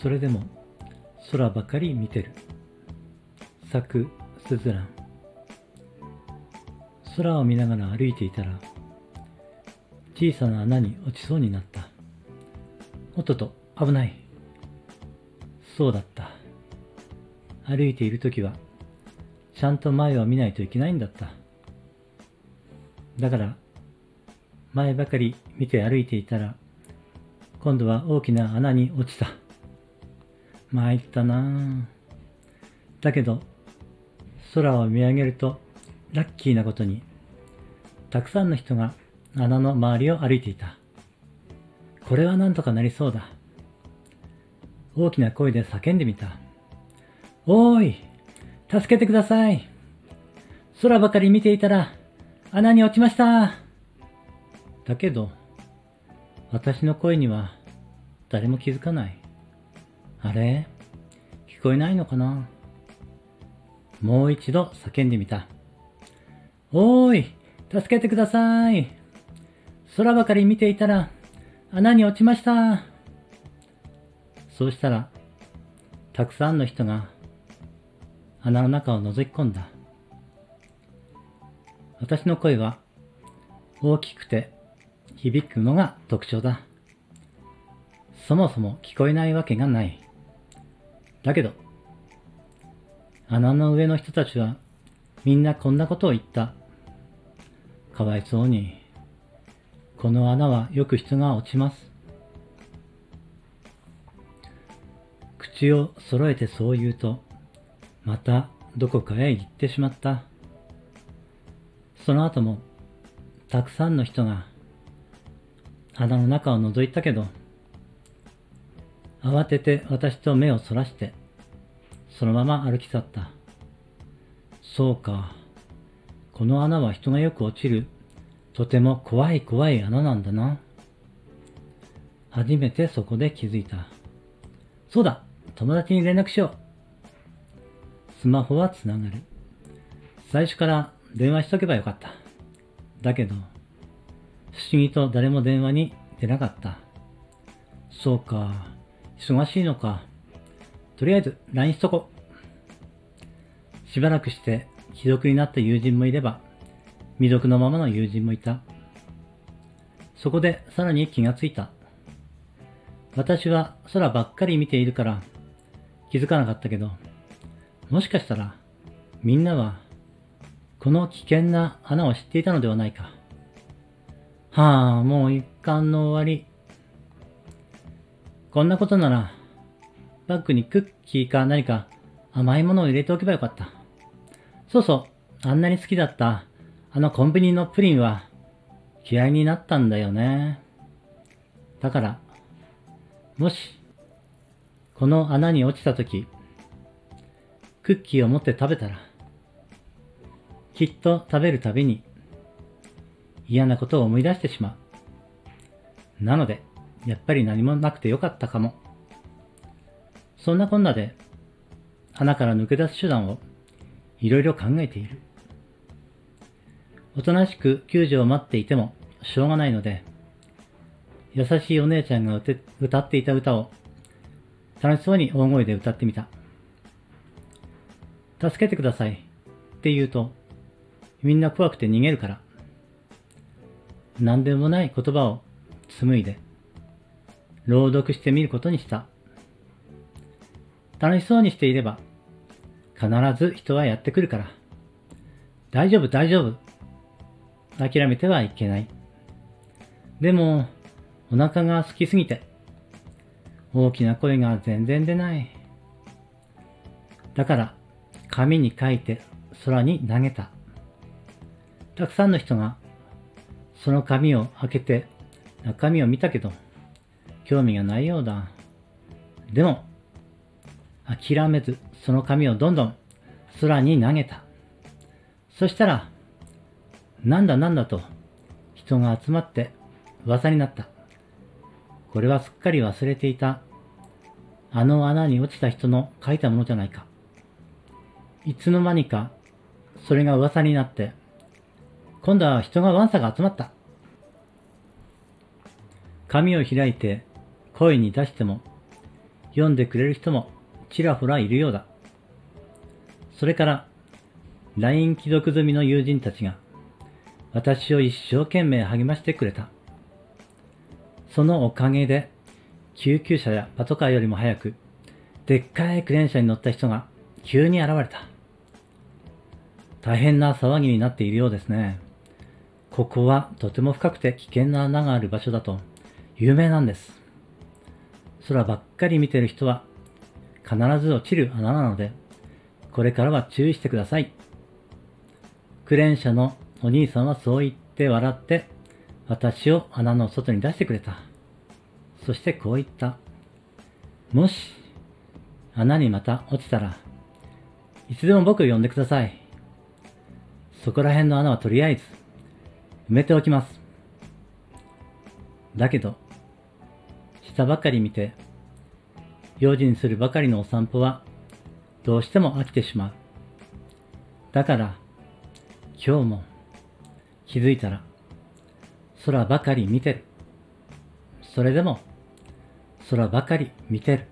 それでも空ばかり見てる。咲くスズラン。空を見ながら歩いていたら、小さな穴に落ちそうになった。おっとと、危ない。そうだった。歩いているときは、ちゃんと前を見ないといけないんだった。だから、前ばかり見て歩いていたら、今度は大きな穴に落ちた。参ったなぁ。だけど、空を見上げると、ラッキーなことに、たくさんの人が穴の周りを歩いていた。これはなんとかなりそうだ。大きな声で叫んでみた。おーい助けてください空ばかり見ていたら穴に落ちましただけど、私の声には誰も気づかない。あれ？聞こえないのかな？もう一度叫んでみた。おーい助けてください空ばかり見ていたら穴に落ちましたそうしたら、たくさんの人が穴の中を覗き込んだ。私の声は大きくて響くのが特徴だ。そもそも聞こえないわけがない。だけど、穴の上の人たちはみんなこんなことを言った。かわいそうに。この穴はよく人が落ちます。口を揃えてそう言うと、またどこかへ行ってしまった。その後も、たくさんの人が穴の中を覗いたけど、慌てて私と目をそらして、そのまま歩き去った。そうか。この穴は人がよく落ちる、とても怖い怖い穴なんだな。初めてそこで気づいた。そうだ友達に連絡しよう。スマホはつながる。最初から電話しとけばよかった。だけど、不思議と誰も電話に出なかった。そうか。忙しいのか。とりあえず LINE しとこ。しばらくして既読になった友人もいれば、未読のままの友人もいた。そこでさらに気がついた。私は空ばっかり見ているから気づかなかったけど、もしかしたらみんなはこの危険な穴を知っていたのではないか。はあ、もう一巻の終わり。こんなことなら、バッグにクッキーか何か甘いものを入れておけばよかった。そうそう、あんなに好きだったあのコンビニのプリンは嫌いになったんだよね。だから、もし、この穴に落ちたとき、クッキーを持って食べたら、きっと食べるたびに嫌なことを思い出してしまう。なので、やっぱり何もなくてよかったかも。そんなこんなで、穴から抜け出す手段をいろいろ考えている。おとなしく救助を待っていてもしょうがないので、優しいお姉ちゃんが歌っていた歌を楽しそうに大声で歌ってみた。助けてくださいって言うと、みんな怖くて逃げるから。何でもない言葉を紡いで、朗読してみることにした。楽しそうにしていれば、必ず人はやってくるから。大丈夫、大丈夫。諦めてはいけない。でも、お腹が空きすぎて、大きな声が全然出ない。だから、紙に書いて空に投げた。たくさんの人がその紙を開けて中身を見たけど、興味がないようだ。でも、諦めずその紙をどんどん空に投げた。そしたら、なんだなんだと人が集まって噂になった。これはすっかり忘れていた。あの穴に落ちた人の書いたものじゃないか。いつの間にかそれが噂になって今度は人がわんさが集まった。紙を開いて声に出しても、読んでくれる人もちらほらいるようだ。それから、LINE 既読済みの友人たちが、私を一生懸命励ましてくれた。そのおかげで、救急車やパトカーよりも早く、でっかいクレーン車に乗った人が急に現れた。大変な騒ぎになっているようですね。ここはとても深くて危険な穴がある場所だと有名なんです。空ばっかり見てる人は必ず落ちる穴なので、これからは注意してください。クレーン車のお兄さんはそう言って笑って、私を穴の外に出してくれた。そしてこう言った。もし、穴にまた落ちたら、いつでも僕を呼んでください。そこら辺の穴はとりあえず、埋めておきます。だけど、下ばかり見て、用心するばかりのお散歩は、どうしても飽きてしまう。だから、今日も気づいたら、空ばかり見てる。それでも、空ばかり見てる。